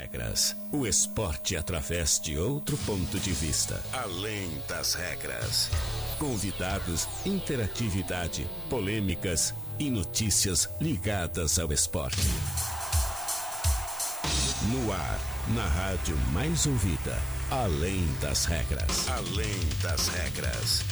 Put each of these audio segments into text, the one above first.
regras. O esporte através de outro ponto de vista. Além das regras. Convidados, interatividade, polêmicas e notícias ligadas ao esporte. No ar, na rádio mais ouvida. Além das regras. Além das regras.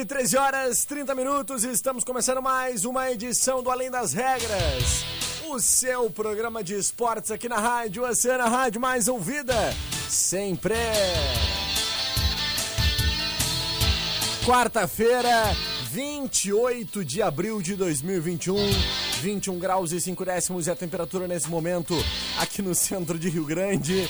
Boa tarde, 13 horas 30 minutos. Estamos começando mais uma edição do Além das Regras. O seu programa de esportes aqui na rádio, Oceana Rádio mais ouvida. Sempre. Quarta-feira, 28 de abril de 2021. 21 graus e 5 décimos e a temperatura nesse momento aqui no centro de Rio Grande.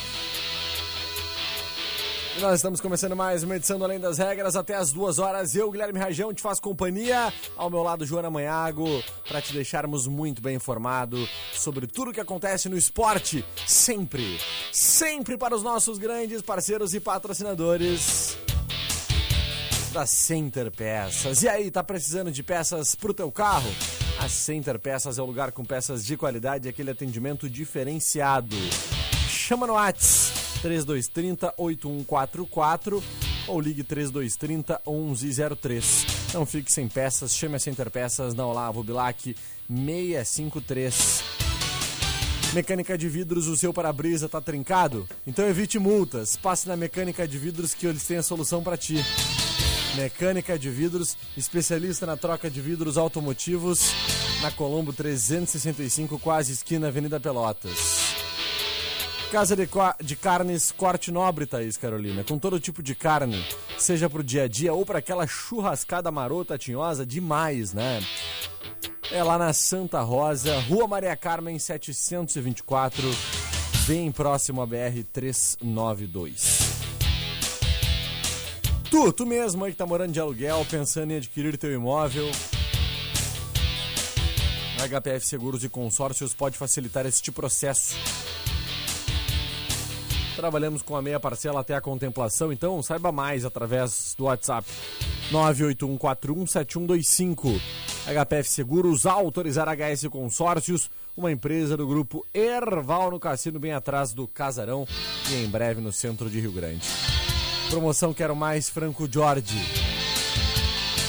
Nós estamos começando mais uma edição do Além das Regras até as duas horas. Eu, Guilherme Rajão, te faço companhia. Ao meu lado, Joana Manhago, para te deixarmos muito bem informado sobre tudo que acontece no esporte. Sempre, sempre para os nossos grandes parceiros e patrocinadores da Center Peças. E aí, tá precisando de peças pro teu carro? A Center Peças é o lugar com peças de qualidade e aquele atendimento diferenciado. Chama no Whats 3230 8144 ou ligue 3230 1103. Não fique sem peças, chame a Center Peças na Olavo Bilac 653. Mecânica de vidros, o seu para-brisa tá trincado? Então evite multas. Passe na Mecânica de Vidros que eles têm a solução para ti. Mecânica de Vidros, especialista na troca de vidros automotivos, na Colombo 365, quase esquina Avenida Pelotas. Casa de, de, Carnes Corte Nobre, Thaís Carolina, com todo tipo de carne, seja pro dia a dia ou para aquela churrascada marota tinhosa, demais, né? É lá na Santa Rosa, Rua Maria Carmen 724, bem próximo à BR 392. Tu, tu mesmo aí que tá morando de aluguel, pensando em adquirir teu imóvel, a HPF Seguros e Consórcios pode facilitar este processo. Trabalhamos com a meia parcela até a contemplação, então saiba mais através do WhatsApp 981417125. HPF Seguros, autorizar HS Consórcios, uma empresa do grupo Erval no Cassino, bem atrás do Casarão e em breve no centro de Rio Grande. Promoção Quero Mais Franco Jorge.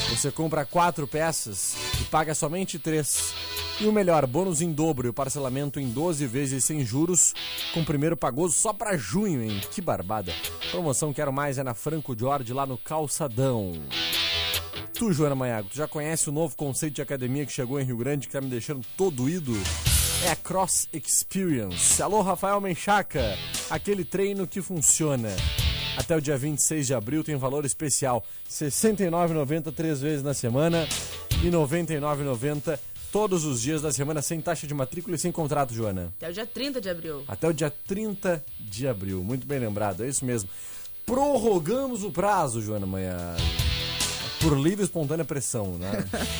Você compra quatro peças e paga somente três. E o melhor, bônus em dobro e o parcelamento em 12 vezes sem juros, com primeiro pagoso só para junho, hein? Que barbada. Promoção Quero Mais é na Franco Jorge, lá no Calçadão. Tu, Joana Maiago, tu já conhece o novo conceito de academia que chegou em Rio Grande, que tá me deixando todo ido? É a Cross Experience. Alô, Rafael Menchaca, aquele treino que funciona. Até o dia 26 de abril tem valor especial, R$ 69,90 três vezes na semana e R$ 99,90 todos os dias da semana sem taxa de matrícula e sem contrato, Joana. Até o dia 30 de abril. Até o dia 30 de abril, muito bem lembrado, é isso mesmo. Prorrogamos o prazo, Joana Manhã. Por livre e espontânea pressão, né?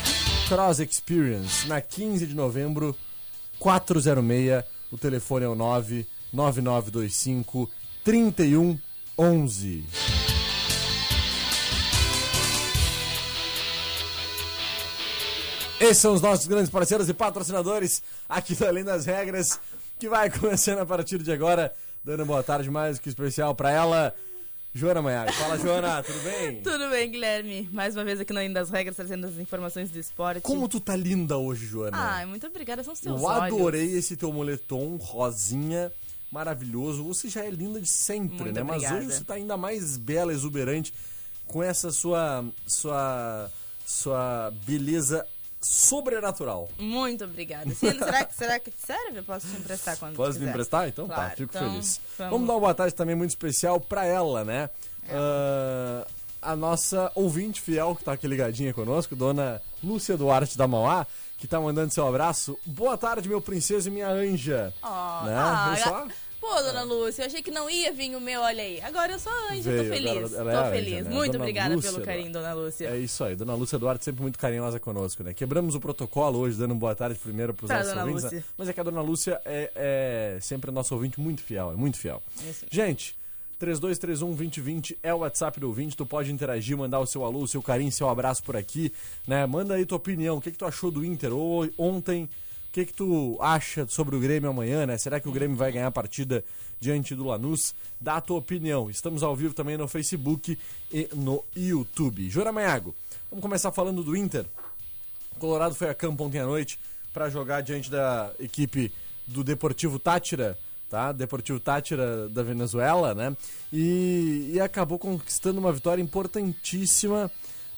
Cross Experience, na 15 de novembro, 406. O telefone é o 99925 3111. Esses são os nossos grandes parceiros e patrocinadores aqui do Além das Regras, que vai começando a partir de agora. Dando boa tarde mais que especial para ela, Joana Maiago. Fala, Joana, tudo bem? Tudo bem, Guilherme. Mais uma vez aqui no Além das Regras, trazendo as informações do esporte. Como tu tá linda hoje, Joana? Ai, muito obrigada, são os teus Eu olhos. adorei esse teu moletom rosinha, maravilhoso. Você já é linda de sempre, Muito né? Mas obrigada. hoje você tá ainda mais bela, exuberante, com essa sua, sua, sua beleza sobrenatural. Muito obrigada. Será, que, será que serve? Eu posso te emprestar quando Posso me emprestar? Então tá, Claro, fico então, feliz. vamos. Vamos dar uma boa tarde também muito especial pra ela, né? Ah, a nossa ouvinte fiel que tá aqui ligadinha conosco, dona Lúcia Duarte da Mauá, que tá mandando seu abraço. Boa tarde, meu princesa e minha anja. Oh, né? ah, Viu só? Pô, dona Lúcia, eu achei que não ia vir o meu, olha aí. Agora eu sou a anja, Veio, tô feliz. ela- ela é tô anja, feliz. né? Muito Dona obrigada Lúcia pelo carinho, dona Lúcia. É isso aí, dona Lúcia Duarte sempre muito carinhosa conosco, né? Quebramos o protocolo hoje, dando boa tarde primeiro pros Pra nossos dona ouvintes. Lúcia. né? Mas é que a dona Lúcia é, é sempre nosso ouvinte muito fiel, é muito fiel. Isso. Gente, 3231-2020 é o WhatsApp do ouvinte, tu pode interagir, mandar o seu alô, o seu carinho, seu abraço por aqui, né? Manda aí tua opinião, o que, que tu achou do Inter ou, ontem, o que, que tu acha sobre o Grêmio amanhã, né? Será que o Grêmio vai ganhar a partida diante do Lanús? Dá a tua opinião. Estamos ao vivo também no Facebook e no YouTube. Jora Maiago, vamos começar falando do Inter. O Colorado foi a campo ontem à noite para jogar diante da equipe do Deportivo Tátira, tá? Deportivo Tátira da Venezuela, né? E, e acabou conquistando uma vitória importantíssima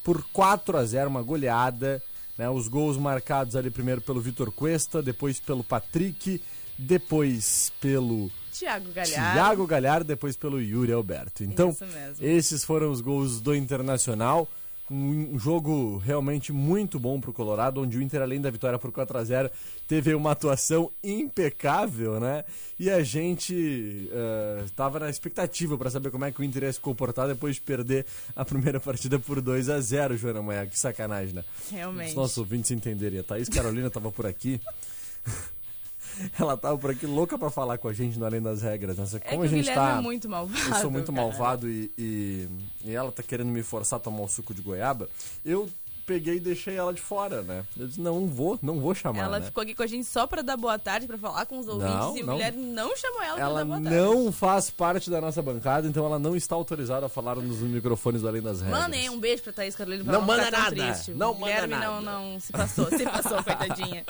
por 4 a 0, uma goleada, né? Os gols marcados ali primeiro pelo Vitor Cuesta, depois pelo Patrick, depois pelo Tiago Galhardo. Thiago Galhardo, depois pelo Yuri Alberto. Então, esses foram os gols do Internacional. Um, jogo realmente muito bom pro Colorado, onde o Inter, além da vitória por 4 a 0 teve uma atuação impecável, né? E a gente estava na expectativa para saber como é que o Inter ia se comportar depois de perder a primeira partida por 2 a 0 Joana Manhã. Que sacanagem, né? Os Realmente. nossos ouvintes entenderem. A Thaís Carolina estava por aqui. Ela tava por aqui louca para falar com a gente no Além das Regras. Né? É Como que a o gente Guilherme tá. é muito malvado. Eu sou muito cara. malvado e, e, e ela tá querendo me forçar a tomar um suco de goiaba. Eu peguei e deixei ela de fora, né? Eu disse, não, não vou, não vou chamar, Ela né? ficou aqui com a gente só pra dar boa tarde, pra falar com os ouvintes. Não, e o não. Guilherme não chamou ela, pra Ela dar boa tarde. não faz parte da nossa bancada, então ela não está autorizada a falar nos microfones do Além das Regras. Mandem um beijo pra Thaís Carolina pra Não ela manda tão nada, triste. O não manda Guilherme nada. não, não se passou, se passou, coitadinha.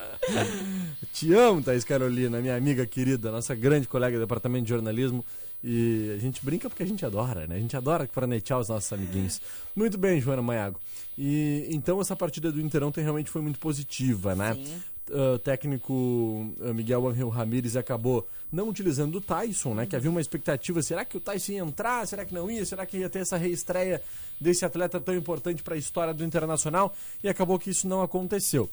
Te amo, Thaís Carolina, minha amiga querida, nossa grande colega do departamento de jornalismo. E a gente brinca porque a gente adora, né? A gente adora pranetear os nossos amiguinhos. Muito bem, Joana Maiago. E então essa partida do Inter ontem realmente foi muito positiva, né? Sim. Uh, técnico uh, Miguel Angel Ramírez acabou não utilizando o Tyson, né? Que havia uma expectativa, será que o Tyson ia entrar? Será que não ia? Será que ia ter essa reestreia desse atleta tão importante para a história do Internacional? E acabou que isso não aconteceu.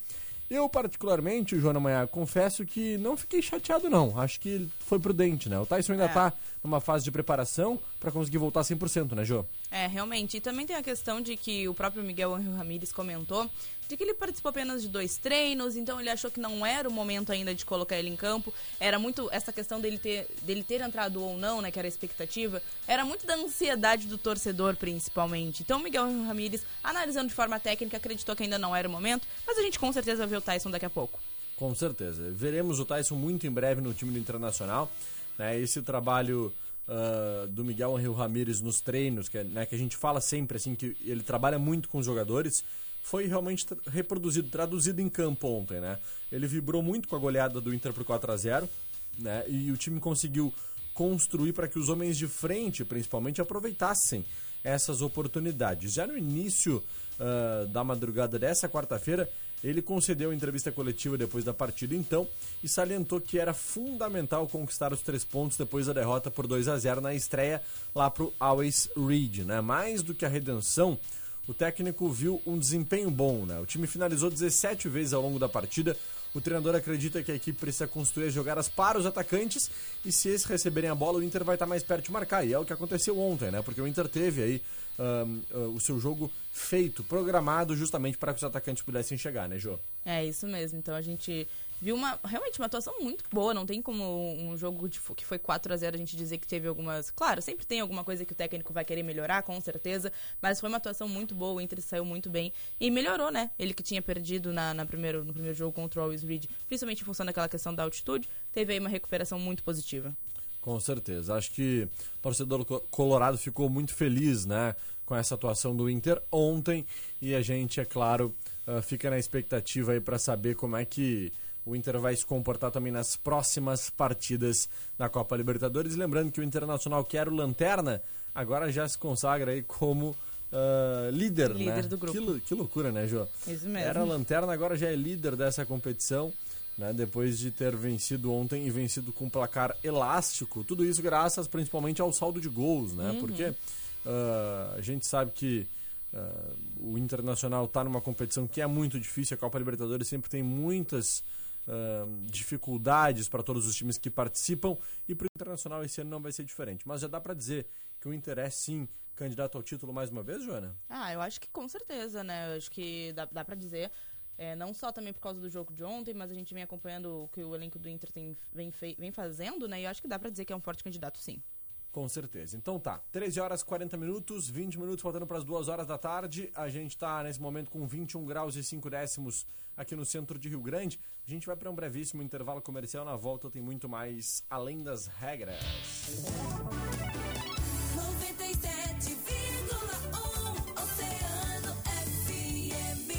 Eu, particularmente, Joana Manhã, confesso que não fiquei chateado, não. Acho que foi prudente, né? O Tyson ainda É. tá numa fase de preparação para conseguir voltar 100%, né, Jô? É, realmente. E também tem a questão de que o próprio Miguel Angel Ramírez comentou de que ele participou apenas de dois treinos, então ele achou que não era o momento ainda de colocar ele em campo. Era muito essa questão dele ter, dele ter entrado ou não, né, que era a expectativa, era muito da ansiedade do torcedor, principalmente. Então o Miguel Ramírez, analisando de forma técnica, acreditou que ainda não era o momento, mas a gente com certeza vai ver o Tyson daqui a pouco. Com certeza. Veremos o Tyson muito em breve no time do Internacional. Né? Esse trabalho ah, do Miguel Angel Ramírez nos treinos, que, é, né, que a gente fala sempre assim, que ele trabalha muito com os jogadores, foi realmente tra- reproduzido, traduzido em campo ontem. Né? Ele vibrou muito com a goleada do Inter por 4 a 0 né? e o time conseguiu construir para que os homens de frente, principalmente, aproveitassem essas oportunidades. Já no início ah, da madrugada dessa quarta-feira, ele concedeu a entrevista coletiva depois da partida, então, e salientou que era fundamental conquistar os três pontos depois da derrota por 2 a 0 na estreia lá pro Always Reed, né? Mais do que a redenção, o técnico viu um desempenho bom, né? O time finalizou 17 vezes ao longo da partida. O treinador acredita que a equipe precisa construir as jogadas para os atacantes e se esses receberem a bola, o Inter vai estar mais perto de marcar. E é o que aconteceu ontem, né? Porque o Inter teve aí ahn, ah, o seu jogo feito, programado justamente para que os atacantes pudessem chegar, né, Jô? É isso mesmo. Então a gente viu uma realmente uma atuação muito boa. Não tem como um jogo de que foi 4 a 0 a gente dizer que teve algumas. Claro, sempre tem alguma coisa que o técnico vai querer melhorar, com certeza. Mas foi uma atuação muito boa. O Inter saiu muito bem e melhorou, né? Ele que tinha perdido na, na primeiro, no primeiro jogo contra o Always Reed, principalmente em função daquela questão da altitude, teve aí uma recuperação muito positiva. Com certeza. Acho que o torcedor co- colorado ficou muito feliz, né, com essa atuação do Inter ontem e a gente, é claro, ah, fica na expectativa aí para saber como é que o Inter vai se comportar também nas próximas partidas da Copa Libertadores. Lembrando que o Internacional, que era o lanterna, agora já se consagra aí como ah, líder, Líder né? do grupo. Que, lou- que loucura, né, Jô? Isso mesmo. Era lanterna, agora já é líder dessa competição, né? Depois de ter vencido ontem e vencido com placar elástico. Tudo isso graças principalmente ao saldo de gols, né? Porque Uh, a gente sabe que uh, o Internacional está numa competição que é muito difícil. A Copa Libertadores sempre tem muitas dificuldades para todos os times que participam e para o Internacional esse ano não vai ser diferente. Mas já dá para dizer que o Inter é sim candidato ao título mais uma vez, Joana? Ah, eu acho que com certeza, né? Eu acho que dá, dá para dizer. É, não só também por causa do jogo de ontem, mas a gente vem acompanhando o que o elenco do Inter tem, vem, vem fazendo, né? E eu acho que dá para dizer que é um forte candidato, sim. Com certeza. Então tá, 13 horas e 40 minutos, 20 minutos faltando para as 2 horas da tarde. A gente está nesse momento com 21 graus e 5 décimos aqui no centro de Rio Grande. A gente vai para um brevíssimo intervalo comercial. Na volta tem muito mais além das regras. 97,1 Oceano FM.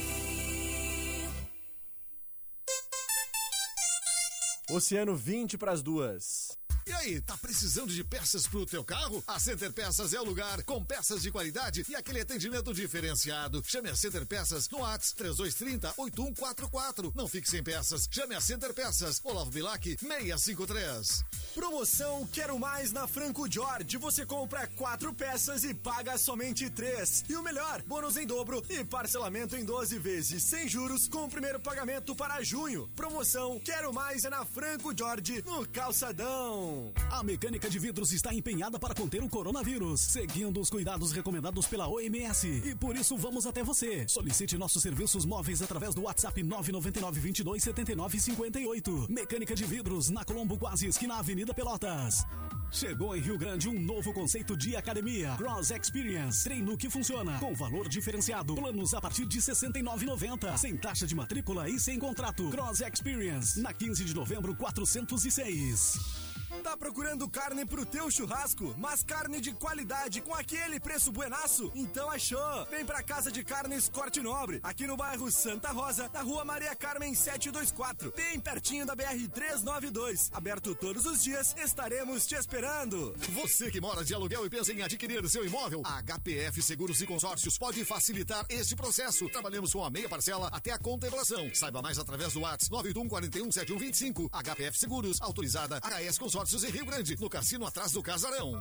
Oceano 20 para as duas. E aí, tá precisando de peças pro teu carro? A Center Peças é o lugar, com peças de qualidade e aquele atendimento diferenciado. Chame a Center Peças no ATS 3230 8144. Não fique sem peças. Chame a Center Peças. Olavo Bilac 653. Promoção Quero Mais na Franco George. Você compra quatro peças e paga somente três. E o melhor, bônus em dobro e parcelamento em 12 vezes, sem juros, com o primeiro pagamento para junho. Promoção Quero Mais é na Franco George, no Calçadão. A mecânica de vidros está empenhada para conter o coronavírus, seguindo os cuidados recomendados pela OMS. E por isso vamos até você. Solicite nossos serviços móveis através do WhatsApp 999 22 79 58. Mecânica de vidros na Colombo Quase esquina Avenida Pelotas. Chegou em Rio Grande um novo conceito de academia, Cross Experience. Treino que funciona, com valor diferenciado. Planos a partir de R$ 69,90. Sem taxa de matrícula e sem contrato. Cross Experience, na 15 de novembro 406. Tá procurando carne pro teu churrasco, mas carne de qualidade com aquele preço buenaço? Então achou! Vem pra Casa de Carnes Corte Nobre, aqui no bairro Santa Rosa, na rua Maria Carmen 724, bem pertinho da BR 392. Aberto todos os dias, estaremos te esperando. Você que mora de aluguel e pensa em adquirir seu imóvel, a HPF Seguros e Consórcios pode facilitar este processo. Trabalhamos com a meia parcela até a contemplação. Saiba mais através do WhatsApp 981 41 7125. HPF Seguros, autorizada HS Consórcios Consórcios em Rio Grande, no cassino atrás do casarão.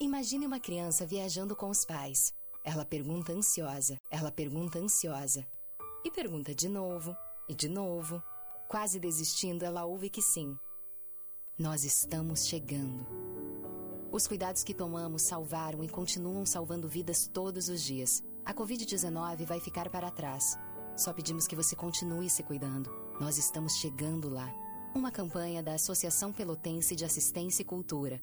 Imagine uma criança viajando com os pais. Ela pergunta ansiosa, ela pergunta ansiosa. E pergunta de novo, e de novo. Quase desistindo, ela ouve que sim. Nós estamos chegando. Os cuidados que tomamos salvaram e continuam salvando vidas todos os dias. A Covid-19 vai ficar para trás. Só pedimos que você continue se cuidando. Nós estamos chegando lá. Uma campanha da Associação Pelotense de Assistência e Cultura.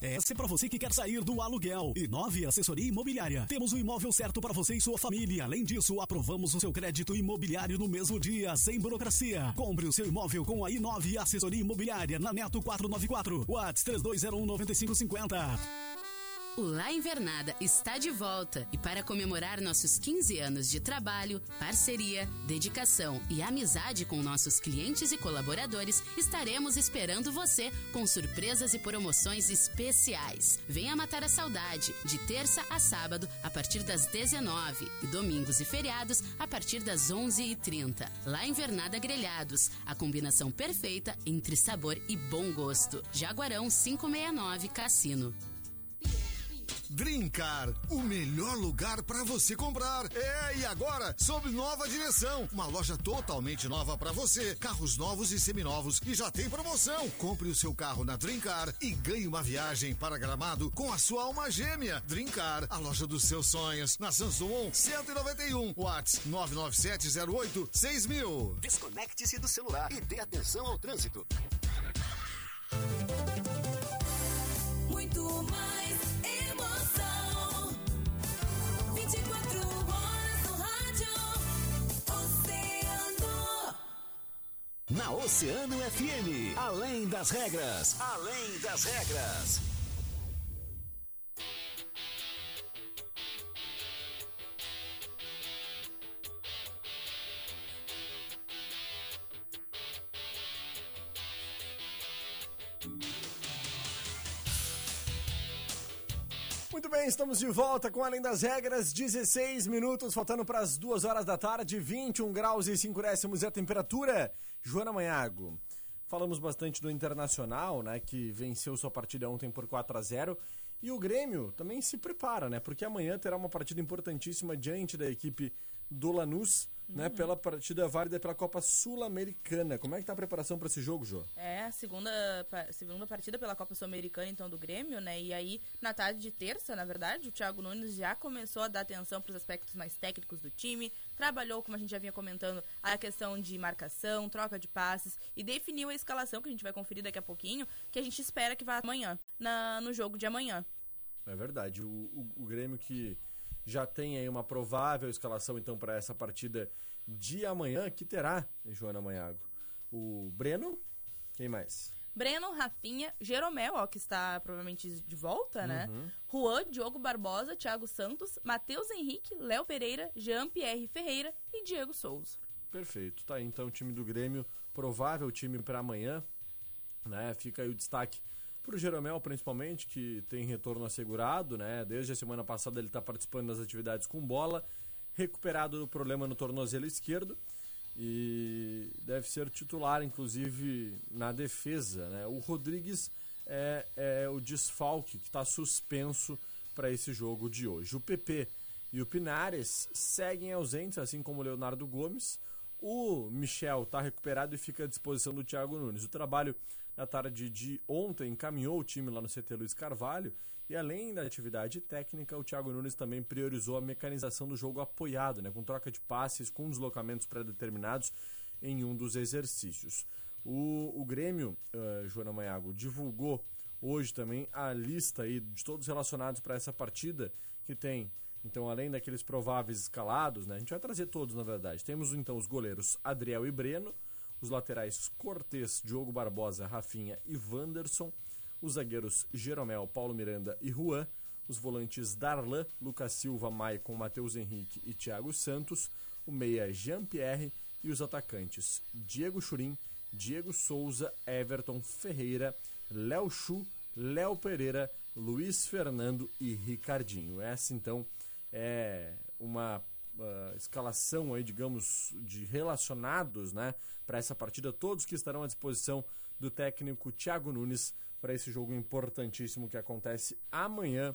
Essa é para você que quer sair do aluguel. E nove Assessoria Imobiliária. Temos o imóvel certo para você e sua família. Além disso, aprovamos o seu crédito imobiliário no mesmo dia, sem burocracia. Compre o seu imóvel com a I9 Assessoria Imobiliária na Neto 494. Whats 3201 9550. O La Invernada está de volta e para comemorar nossos 15 anos de trabalho, parceria, dedicação e amizade com nossos clientes e colaboradores, estaremos esperando você com surpresas e promoções especiais. Venha matar a saudade de terça a sábado a partir das 19 e domingos e feriados a partir das 11h30. La Invernada Grelhados, a combinação perfeita entre sabor e bom gosto. Jaguarão 569 Cassino. Drincar, o melhor lugar para você comprar. É, e agora, sob nova direção. Uma loja totalmente nova para você. Carros novos e seminovos e já tem promoção. Compre o seu carro na Drincar e ganhe uma viagem para Gramado com a sua alma gêmea. Drincar, a loja dos seus sonhos. Na Samsung 191, Watts 99708 6000. Desconecte-se do celular e dê atenção ao trânsito. Na Oceano FM, além das regras, além das regras. Muito bem, estamos de volta com Além das Regras, 16 minutos, faltando para as 2 horas da tarde, 21 graus e 5 décimos é a temperatura. Joana Manhago, falamos bastante do Internacional, né, que venceu sua partida ontem por 4 a 0 E o Grêmio também se prepara, né? Porque amanhã terá uma partida importantíssima diante da equipe do Lanús, né? Pela partida válida pela Copa Sul-Americana. Como é que tá a preparação para esse jogo, Jô? É, a segunda, segunda partida pela Copa Sul-Americana, então, do Grêmio, né? E aí, na tarde de terça, na verdade, o Thiago Nunes já começou a dar atenção para os aspectos mais técnicos do time, trabalhou, como a gente já vinha comentando, a questão de marcação, troca de passes e definiu a escalação, que a gente vai conferir daqui a pouquinho, que a gente espera que vá amanhã, na, no jogo de amanhã. É verdade. O, o, o Grêmio que já tem aí uma provável escalação, então, para essa partida de amanhã, que terá, Joana Manhago, o Breno, quem mais? Breno, Rafinha, Jeromel, ó, que está provavelmente de volta, né? Uhum. Juan, Diogo Barbosa, Thiago Santos, Matheus Henrique, Léo Pereira, Jean-Pierre Ferreira e Diego Souza. Perfeito. Tá aí então o time do Grêmio, provável time para amanhã, né? Fica aí o destaque pro Jeromel principalmente, que tem retorno assegurado, né? Desde a semana passada ele está participando das atividades com bola, recuperado do problema no tornozelo esquerdo e deve ser titular, inclusive, na defesa, né? O Rodrigues é, é o desfalque que está suspenso para esse jogo de hoje. O PP e o Pinares seguem ausentes, assim como o Leonardo Gomes. O Michel está recuperado e fica à disposição do Thiago Nunes. O trabalho na tarde de ontem encaminhou o time lá no CT Luiz Carvalho e além da atividade técnica, o Thiago Nunes também priorizou a mecanização do jogo apoiado, né, com troca de passes, com deslocamentos pré-determinados em um dos exercícios. O, o Grêmio, uh, Joana Maiago, divulgou hoje também a lista aí de todos relacionados para essa partida, que tem, então, além daqueles prováveis escalados, né, a gente vai trazer todos, na verdade. Temos então os goleiros Adriel e Breno, os laterais Cortez, Diogo Barbosa, Rafinha e Wanderson, os zagueiros Jeromel, Paulo Miranda e Juan, os volantes Darlan, Lucas Silva, Maicon, Matheus Henrique e Thiago Santos, o meia Jean-Pierre e os atacantes Diego Churim, Diego Souza, Everton Ferreira, Léo Chu, Léo Pereira, Luiz Fernando e Ricardinho. Essa então é uma uh, escalação aí, digamos, de relacionados, né, para essa partida, todos que estarão à disposição do técnico Thiago Nunes para esse jogo importantíssimo que acontece amanhã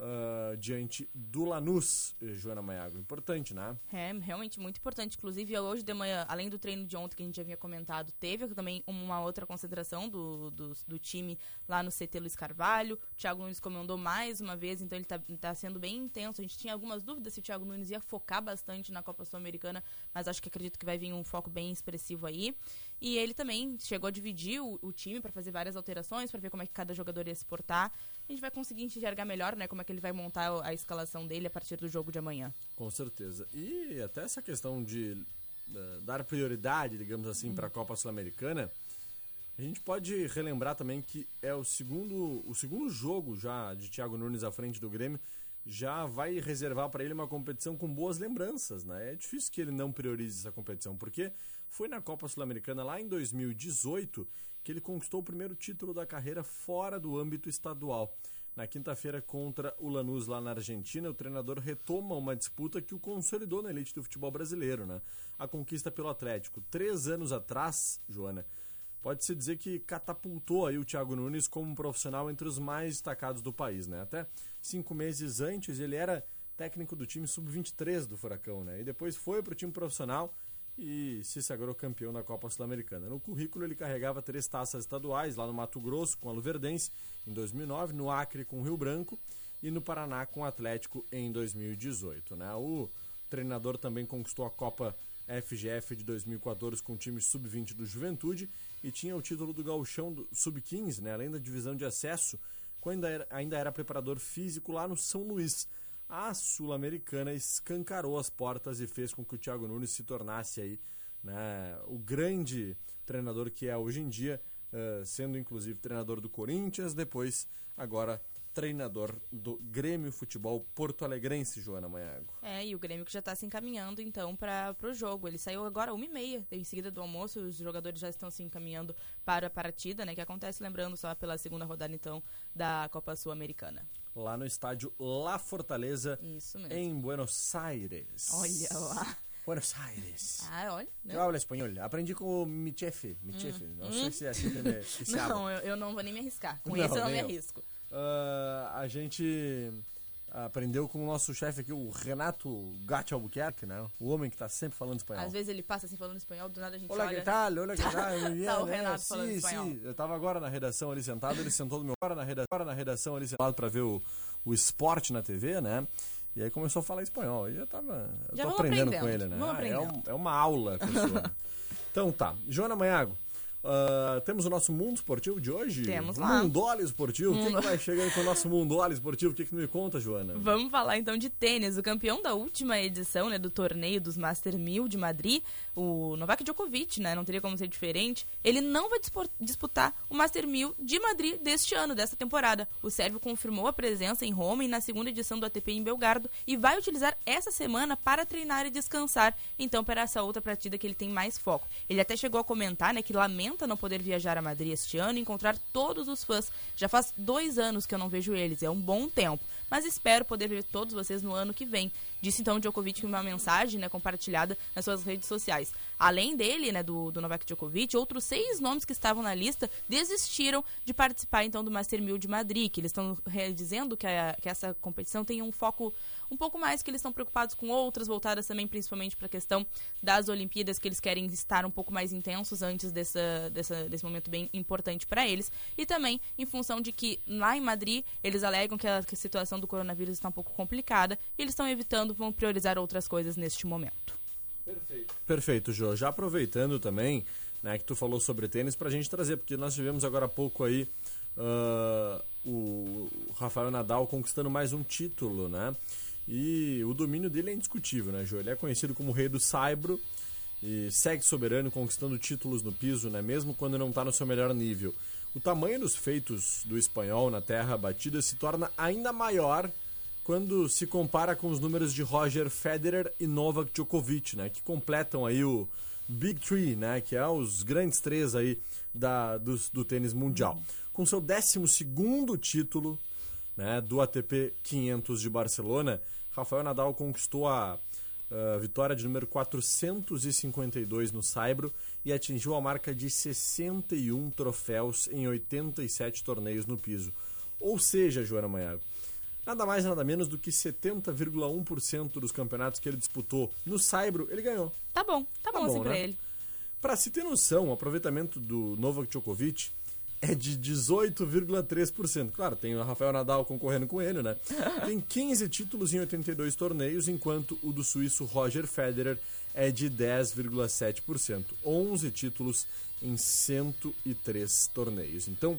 uh, diante do Lanús, Joana Maiago. Importante, né? É, realmente muito importante. Inclusive, hoje de manhã, além do treino de ontem que a gente já havia comentado, teve também uma outra concentração do, do, do time lá no CT Luiz Carvalho. O Thiago Nunes comandou mais uma vez, então ele tá, tá sendo bem intenso. A gente tinha algumas dúvidas se o Thiago Nunes ia focar bastante na Copa Sul-Americana, mas acho que acredito que vai vir um foco bem expressivo aí. E ele também chegou a dividir o, o time para fazer várias alterações, para ver como é que cada jogador ia se portar. A gente vai conseguir enxergar melhor, né, como é que ele vai montar a escalação dele a partir do jogo de amanhã. Com certeza. E até essa questão de uh, dar prioridade, digamos assim, Uhum. para a Copa Sul-Americana, a gente pode relembrar também que é o segundo, o segundo jogo já de Thiago Nunes à frente do Grêmio, já vai reservar para ele uma competição com boas lembranças, né? É difícil que ele não priorize essa competição, porque foi na Copa Sul-Americana lá em 2018 que ele conquistou o primeiro título da carreira fora do âmbito estadual. Na quinta-feira, contra o Lanús lá na Argentina, o treinador retoma uma disputa que o consolidou na elite do futebol brasileiro, né? A conquista pelo Atlético. Três anos atrás, Joana, pode-se dizer que catapultou aí o Thiago Nunes como um profissional entre os mais destacados do país, né? Até cinco meses antes ele era técnico do time sub-23 do Furacão, né? E depois foi para o time profissional e se sagrou campeão da Copa Sul-Americana. No currículo ele carregava três taças estaduais lá no Mato Grosso com a Luverdense em 2009, no Acre com o Rio Branco e no Paraná com o Atlético em 2018, né? O treinador também conquistou a Copa FGF de 2014 com o time sub-20 do Juventude e tinha o título do Gauchão do sub-15, né? Além da divisão de acesso, quando ainda era, ainda era preparador físico lá no São Luís a Sul-Americana escancarou as portas e fez com que o Thiago Nunes se tornasse aí, né, o grande treinador que é hoje em dia, uh, sendo inclusive treinador do Corinthians, depois agora treinador do Grêmio Futebol Porto Alegrense, Joana Maiago. É, e o Grêmio que já está se encaminhando então para o jogo. Ele saiu agora uma e meia, em seguida do almoço, os jogadores já estão se encaminhando para a partida, né? Que acontece, lembrando, só pela segunda rodada então da Copa Sul-Americana. Lá no estádio La Fortaleza, Isso mesmo. em Buenos Aires. Olha lá. Buenos Aires. Ah, olha. né? Eu hablo espanhol. Aprendi com o mi chefe. Mi chefe. Não sei se é assim. Não, eu, eu não vou nem me arriscar. Com Não, isso eu não me eu. arrisco. Ah, a gente aprendeu com o nosso chefe aqui, o Renato Gatti Albuquerque, né? O homem que tá sempre falando espanhol. Às vezes ele passa assim falando espanhol, do nada a gente Olha olha. que tal, olha que tal, Tá o né? Renato falando Sim, espanhol. sim. Eu tava agora na redação ali sentado, ele sentou do meu agora na redação, agora na redação ali sentado pra ver o, o esporte na TV, né? E aí começou a falar espanhol. Eu já tava. Eu Já tô aprendendo, aprendendo, com ele, né? Ah, é, um- é uma aula homem. Então tá. Joana Manhago. Ah, temos o nosso mundo esportivo de hoje? Temos lá. Mundole esportivo. O que, vai chegar com o nosso Mundole esportivo? O que, que me conta, Joana? Vamos falar então de tênis. O campeão da última edição né, do torneio dos Master 1000 de Madrid, o Novak Djokovic, né, não teria como ser diferente, ele não vai disputar o Master 1000 de Madrid deste ano, desta temporada. O sérvio confirmou a presença em Roma e na segunda edição do ATP em Belgardo e vai utilizar essa semana para treinar e descansar, então para essa outra partida que ele tem mais foco. Ele até chegou a comentar né, que lamenta não poder viajar a Madrid este ano e encontrar todos os fãs. Já faz dois anos que eu não vejo eles, é um bom tempo. Mas espero poder ver todos vocês no ano que vem. Disse então o Djokovic em uma mensagem né, compartilhada nas suas redes sociais. Além dele, né, do, do Novak Djokovic, outros seis nomes que estavam na lista desistiram de participar então do Master 1000 de Madrid, que eles estão dizendo que, a- que essa competição tem um foco um pouco mais, que eles estão preocupados com outras, voltadas também principalmente para a questão das Olimpíadas, que eles querem estar um pouco mais intensos antes dessa, dessa, desse momento bem importante para eles. E também em função de que lá em Madrid eles alegam que a, que a situação do coronavírus está um pouco complicada e eles estão evitando, vão priorizar outras coisas neste momento. Perfeito, Jô. Já aproveitando também, né, que tu falou sobre tênis, pra gente trazer, porque nós tivemos agora há pouco aí ah, o Rafael Nadal conquistando mais um título, né? E o domínio dele é indiscutível, né, Jô? Ele é conhecido como rei do saibro e segue soberano conquistando títulos no piso, né? Mesmo quando não tá no seu melhor nível. O tamanho dos feitos do espanhol na terra batida se torna ainda maior quando se compara com os números de Roger Federer e Novak Djokovic, né, que completam aí o Big Three, né, que é os grandes três aí da, do, do tênis mundial. Com seu 12º título né, do ATP 500 de Barcelona, Rafael Nadal conquistou a ah, vitória de número 452 no Saibro e atingiu a marca de 61 troféus em 87 torneios no piso. Ou seja, Joana Maiago, nada mais nada menos do que 70,1% dos campeonatos que ele disputou no Saibro, ele ganhou. Tá bom, tá, bom, bom, assim pra né? ele. Pra se ter noção, o aproveitamento do Novak Djokovic é de 18,3%. Claro, tem o Rafael Nadal concorrendo com ele, né? Tem 15 títulos em 82 torneios, enquanto o do suíço Roger Federer é de 10,7%. 11 títulos em 103 torneios. Então,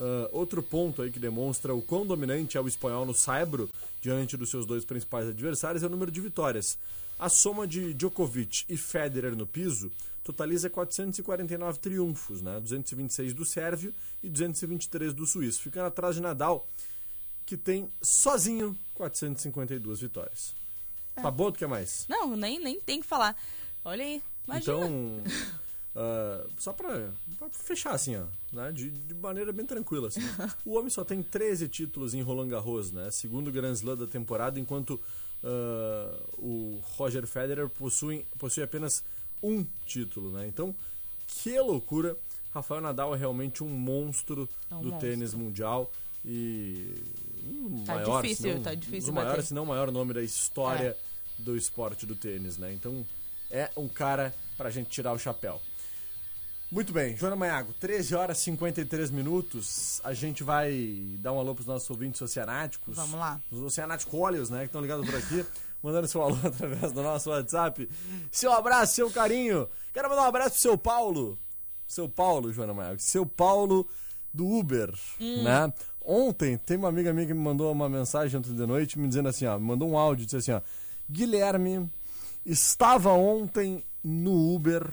ah, outro ponto aí que demonstra o quão dominante é o espanhol no saibro diante dos seus dois principais adversários é o número de vitórias. A soma de Djokovic e Federer no piso totaliza 449 triunfos, né? 226 do sérvio e 223 do suíço, ficando atrás de Nadal, que tem sozinho 452 vitórias. Tá bom, tu quer mais? Não, nem, nem tem que falar. Olha aí, imagina. Então, ah, só pra, pra fechar assim, ó, né, de, de maneira bem tranquila. Assim. o homem só tem 13 títulos em Roland Garros, né? Segundo Grand Slam da temporada, enquanto ah, o Roger Federer possui, possui apenas um título, né? Então, que loucura! Rafael Nadal é realmente um monstro É um do monstro. tênis mundial e um Tá maior, difícil, se não, tá difícil um bater. se não o maior nome da história É. do esporte do tênis, né? Então, é um cara pra gente tirar o chapéu. Muito bem, Joana Maiago, 13 horas e 53 minutos. A gente vai dar um alô pros nossos ouvintes oceanáticos. Vamos lá. Os oceanáticos, né, que estão ligados por aqui, mandando seu alô através do nosso WhatsApp. Seu abraço, seu carinho. Quero mandar um abraço pro seu Paulo. Seu Paulo, Joana Maiago. Seu Paulo do Uber, né? Ontem, tem uma amiga minha que me mandou uma mensagem ontem de noite me dizendo assim, ó, me mandou um áudio, disse assim, ó, Guilherme, estava ontem no Uber,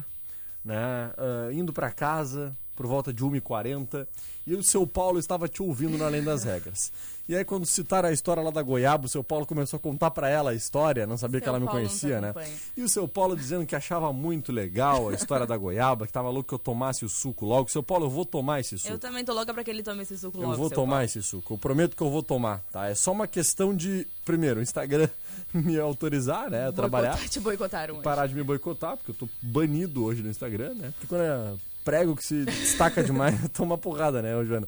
né, ah, indo pra casa por volta de 1h40 e o seu Paulo estava te ouvindo na Além das Regras. E aí quando citaram a história lá da Goiaba, o seu Paulo começou a contar pra ela a história, não sabia que Seu ela me Paulo te conhecia, né? E o seu Paulo dizendo que achava muito legal a história da Goiaba, que tava louco que eu tomasse o suco logo. Seu Paulo, eu vou tomar esse suco. Eu também tô louca pra que ele tome esse suco Eu logo. vou seu tomar Paulo. esse suco. Eu prometo que eu vou tomar, tá? É só uma questão de, primeiro, o Instagram me autorizar, né, a trabalhar, Boicotar, te boicotaram hoje. parar de me boicotar, porque eu tô banido hoje no Instagram, né? Porque quando é prego que se destaca demais, toma porrada, né, Joana?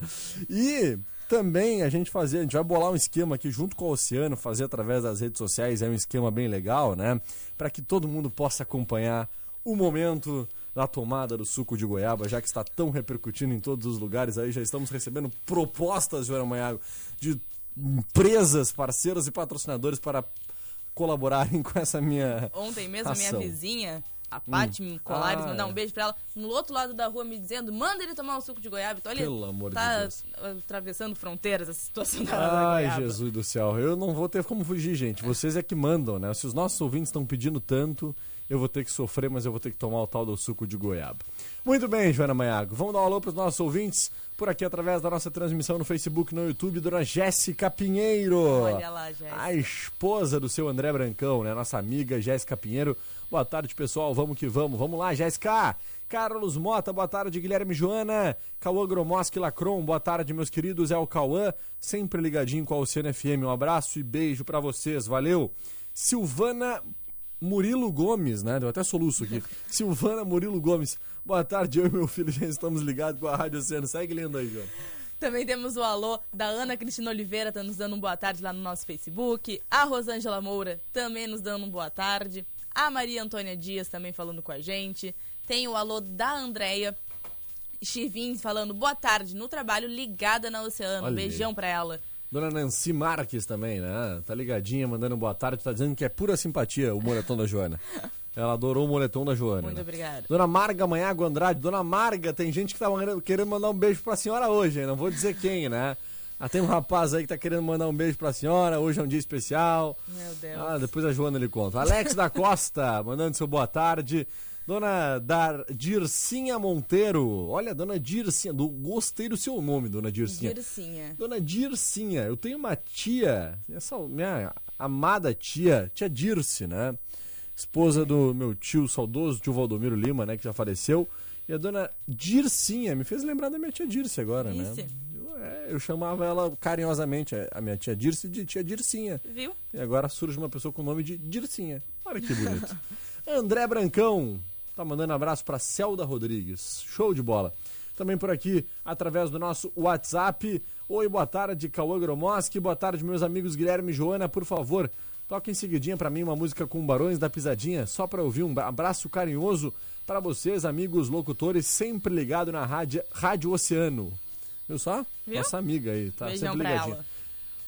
E também a gente fazer, a gente vai bolar um esquema aqui junto com o Oceano, fazer através das redes sociais, é um esquema bem legal, né? Para que todo mundo possa acompanhar o momento da tomada do suco de goiaba, já que está tão repercutindo em todos os lugares aí, já estamos recebendo propostas, Joana Maiago, de empresas, parceiros e patrocinadores para colaborarem com essa minha Ontem mesmo, ação. minha vizinha, a Paty Hum. Colares, Ah, mandar um beijo pra ela, no outro lado da rua me dizendo, manda ele tomar o suco de goiaba. Então, olha, Pelo amor de tá Deus. atravessando fronteiras essa situação da, Ai. Jesus do céu. Eu não vou ter como fugir, gente. Vocês é que mandam, né? Se os nossos ouvintes estão pedindo tanto, eu vou ter que sofrer, mas eu vou ter que tomar o tal do suco de goiaba. Muito bem, Joana Maiago. Vamos dar um alô para os nossos ouvintes por aqui através da nossa transmissão no Facebook, no YouTube, Dona Jéssica Pinheiro. Olha lá, Jéssica. A esposa do seu André Brancão, né? Nossa amiga Jéssica Pinheiro. Boa tarde, pessoal. Vamos que vamos. Vamos lá, Jéssica. Carlos Mota, boa tarde, Guilherme Joana. Cauã Gromoski Lacron, boa tarde, meus queridos. É o Cauã, sempre ligadinho com a Oceano FM. Um abraço e beijo pra vocês. Valeu. Silvana Murilo Gomes, né? Deu até soluço aqui. Silvana Murilo Gomes. Boa tarde, eu e meu filho já estamos ligados com a Rádio Oceano. Segue lendo aí, Joana. Também temos o alô da Ana Cristina Oliveira, tá nos dando um boa tarde lá no nosso Facebook. A Rosângela Moura também nos dando um boa tarde. A Maria Antônia Dias também falando com a gente. Tem o alô da Andréia Chivin falando boa tarde no trabalho, ligada na Oceano. Olha Um beijão pra ela. Dona Nancy Marques também, né? Tá ligadinha, mandando boa tarde, tá dizendo que é pura simpatia o moletom da Joana. Ela adorou o moletom da Joana. Muito né? obrigada. Dona Marga Manhago Andrade, Dona Marga, tem gente que tá querendo mandar um beijo pra senhora hoje, hein? Não vou dizer quem, né? Ah, tem um rapaz aí que tá querendo mandar um beijo pra senhora, hoje é um dia especial. Meu Deus. Ah, depois a Joana lhe conta. Alex da Costa, mandando seu boa tarde. Dona Dar Dircinha Monteiro. Olha, Dona Dircinha, do- gostei do seu nome, Dona Dircinha. Dircinha. Dona Dircinha, eu tenho uma tia, essa minha amada tia, tia Dirce, né? Esposa do meu tio saudoso, tio Valdomiro Lima, né? Que já faleceu. E a dona Dircinha me fez lembrar da minha tia Dirce agora, né? Dirce. Eu, é, eu chamava ela carinhosamente, a minha tia Dirce, de tia Dircinha. Viu? E agora surge uma pessoa com o nome de Dircinha. Olha que bonito. André Brancão tá mandando abraço para Celda Rodrigues. Show de bola. Também por aqui, através do nosso WhatsApp. Oi, boa tarde, Cauã Gromoski. Boa tarde, meus amigos Guilherme e Joana. Por favor, toque em seguidinha para mim uma música com Barões da Pisadinha, só para ouvir um abraço carinhoso para vocês, amigos locutores, sempre ligado na rádio, rádio Oceano. Viu só? Viu? Nossa amiga aí, tá Beijão sempre ligadinha.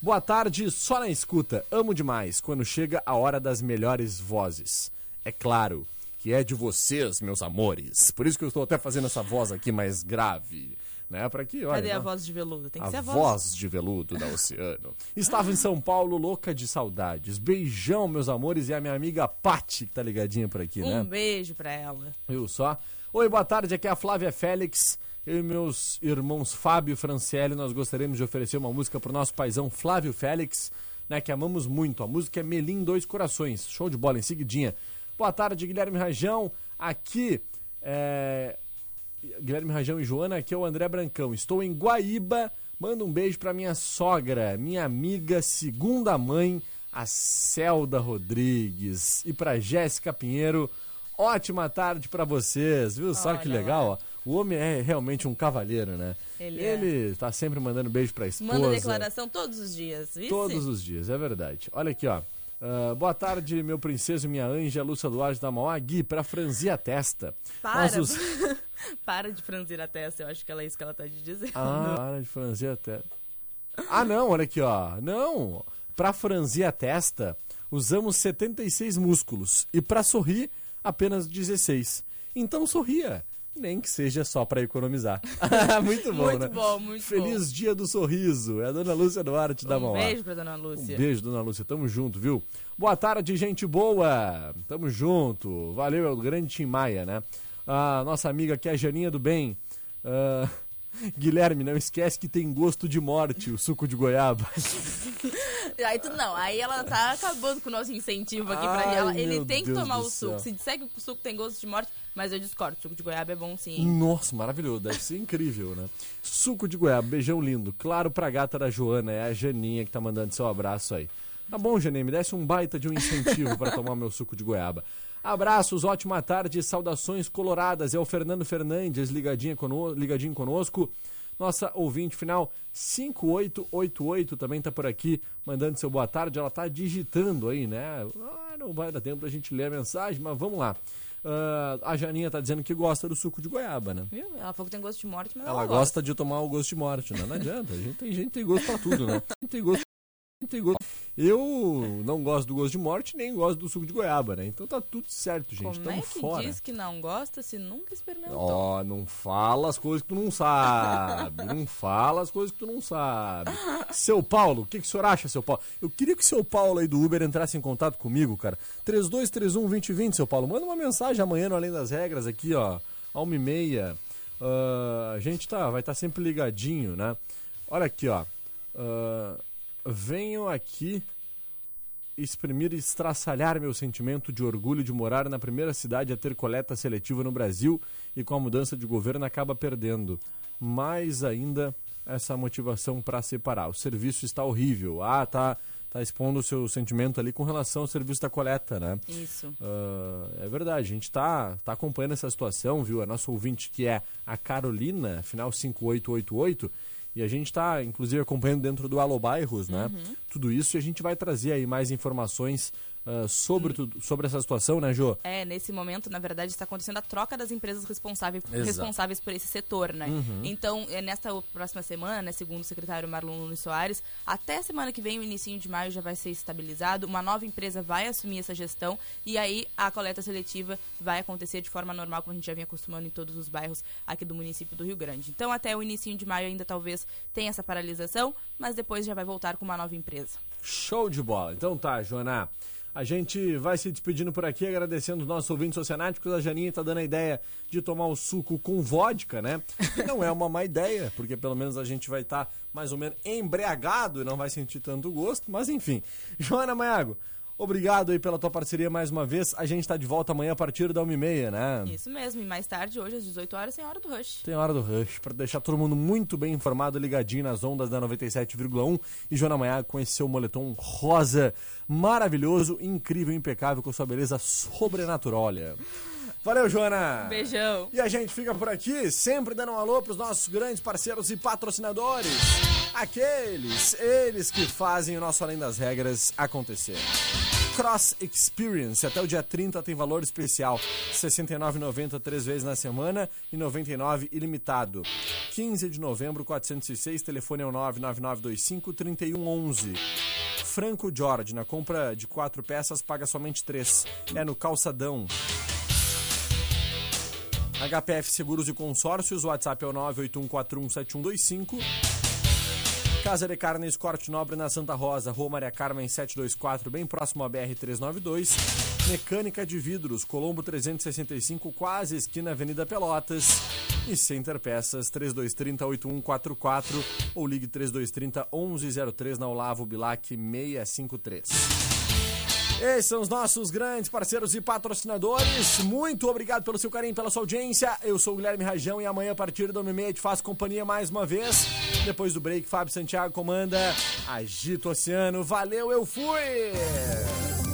Boa tarde, só na escuta. Amo demais quando chega a hora das melhores vozes. É claro que é de vocês, meus amores. Por isso que eu estou até fazendo essa voz aqui mais grave, né? Para que, olha, Cadê a não- voz de veludo? Tem que a ser a voz. voz. de veludo da Oceano. Estava em São Paulo, louca de saudades. Beijão, meus amores, e a minha amiga Pati, que tá ligadinha por aqui, né? Um beijo pra ela. Viu só? Oi, boa tarde, aqui é a Flávia Félix. Eu e meus irmãos Fábio e Franciele, nós gostaríamos de oferecer uma música pro nosso paizão Flávio Félix, né, que amamos muito. A música é Melim Dois Corações. Show de bola, em seguidinha. Boa tarde, Guilherme Rajão. Aqui, é... Guilherme Rajão e Joana, aqui é o André Brancão. Estou em Guaíba. Manda um beijo pra minha sogra, minha amiga segunda mãe, a Celda Rodrigues. E pra Jéssica Pinheiro. Ótima tarde pra vocês, viu? Só que legal, ó. O homem é realmente um cavalheiro, né? Ele é. Ele tá sempre mandando beijo pra esposa. Manda declaração todos os dias, viu? Todos os dias, é verdade. Olha aqui, ó. Ah, boa tarde, meu princeso e minha anja, Lúcia Duarte da Mauá. Gui, pra franzir a testa. Para. Para de franzir a testa, eu acho que ela é isso que ela tá te dizendo. Ah, para de franzir a testa. Ah, não, olha aqui, ó. Não. Pra franzir a testa, usamos 76 músculos. E pra sorrir, apenas 16. Então sorria. Nem que seja só pra economizar. muito bom, Muito né? bom, muito Feliz dia do sorriso. É a dona Lúcia Duarte da Um Mauá. beijo pra dona Lúcia. Um beijo, dona Lúcia. Tamo junto, viu? Boa tarde, gente boa. Tamo junto. Valeu, é o grande Tim Maia, né? A nossa amiga aqui, a Janinha do Bem. Ah, Guilherme, não esquece que tem gosto de morte o suco de goiaba. Aí tu não, aí ela tá acabando com o nosso incentivo aqui Ai, pra ela. Ele tem que Deus tomar do o suco. céu. Se disser que o suco tem gosto de morte, mas eu discordo. Suco de goiaba é bom sim. Nossa, maravilhoso. Deve ser incrível, né? Suco de goiaba, beijão lindo. Claro pra gata da Joana, é a Janinha que tá mandando seu abraço aí. Tá bom, Janinha, me desse um baita de um incentivo para tomar meu suco de goiaba. Abraços, ótima tarde, saudações coloradas. É o Fernando Fernandes ligadinho, cono ligadinho conosco. Nossa ouvinte final 5888 também tá por aqui, mandando seu boa tarde. Ela tá digitando aí, né? Ah, não vai dar tempo pra gente ler a mensagem, mas vamos lá. Uh, a Janinha tá dizendo que gosta do suco de goiaba, né? Viu? Ela falou que tem gosto de morte, mas ela, ela gosta, gosta de tomar o gosto de morte, né? Não adianta. A gente tem gente tem gosto pra tudo, né? A gente tem gosto eu não gosto do gosto de morte, nem gosto do suco de goiaba, né? Então tá tudo certo, gente. Como Tamo é que fora. diz que não gosta se nunca experimentou? Ó, oh, não fala as coisas que tu não sabe. não fala as coisas que tu não sabe. Seu Paulo, o que, que o senhor acha, seu Paulo? Eu queria que o seu Paulo aí do Uber entrasse em contato comigo, cara. 3231-2020, seu Paulo. Manda uma mensagem amanhã no Além das Regras aqui, ó. A uma e meia. Uh, a gente tá, vai estar tá sempre ligadinho, né? Olha aqui, ó. Uh, venho aqui exprimir e estraçalhar meu sentimento de orgulho de morar na primeira cidade a ter coleta seletiva no Brasil e com a mudança de governo acaba perdendo. Mais ainda essa motivação para separar. O serviço está horrível. Ah, tá, tá expondo o seu sentimento ali com relação ao serviço da coleta, né? Isso. Uh, é verdade, a gente está tá acompanhando essa situação, viu? A nossa ouvinte que é a Carolina, final 5888, e a gente está, inclusive, acompanhando dentro do Alô Bairros, né? Uhum. Tudo isso e a gente vai trazer aí mais informações uh, sobre, tudo, sobre essa situação, né, Jô? É, nesse momento, na verdade, está acontecendo a troca das empresas responsáveis, responsáveis por esse setor, né? Uhum. Então, é nesta próxima semana, né, segundo o secretário Marlon Nunes Soares, até a semana que vem, o início de maio, já vai ser estabilizado, uma nova empresa vai assumir essa gestão e aí a coleta seletiva vai acontecer de forma normal, como a gente já vinha acostumando em todos os bairros aqui do município do Rio Grande. Então, até o início de maio ainda talvez tenha essa paralisação, mas depois já vai voltar com uma nova empresa. Show de bola. Então tá, Joana. A gente vai se despedindo por aqui, agradecendo os nossos ouvintes oceanáticos. A Janinha está dando a ideia de tomar o suco com vodka, né? Não é uma má ideia, porque pelo menos a gente vai estar tá mais ou menos embriagado e não vai sentir tanto gosto. Mas enfim. Joana Maiago, Obrigado aí pela tua parceria mais uma vez. A gente está de volta amanhã a partir da 1h30, né? Isso mesmo, e mais tarde, hoje às 18 horas, tem hora do Rush. Tem hora do Rush, para deixar todo mundo muito bem informado, ligadinho nas ondas da 97,1. E Joana Manhã com esse seu moletom rosa maravilhoso, incrível, impecável, com sua beleza sobrenatural. Olha. Valeu, Joana! Beijão! E a gente fica por aqui, sempre dando um alô para os nossos grandes parceiros e patrocinadores. Aqueles, eles que fazem o nosso Além das Regras acontecer. Cross Experience. Até o dia 30 tem valor especial. R$ 69,90 três vezes na semana e R$ 99 ilimitado. 15 de novembro, 406, telefone é o 99925-3111. Franco George, na compra de quatro peças, paga somente três. É no Calçadão. HPF Seguros e Consórcios, WhatsApp é o 981417125. Casa de Carnes Corte Nobre na Santa Rosa, Rua Maria Carmen 724, bem próximo à BR 392. Mecânica de Vidros, Colombo 365, quase esquina Avenida Pelotas. E Center Peças 3230 8144 ou ligue 3230 1103 na Olavo Bilac 653. Esses são os nossos grandes parceiros e patrocinadores. Muito obrigado pelo seu carinho, pela sua audiência. Eu sou o Guilherme Rajão e amanhã, a partir da 1 te faço companhia mais uma vez. Depois do break, Fábio Santiago comanda Agito Oceano. Valeu, eu fui!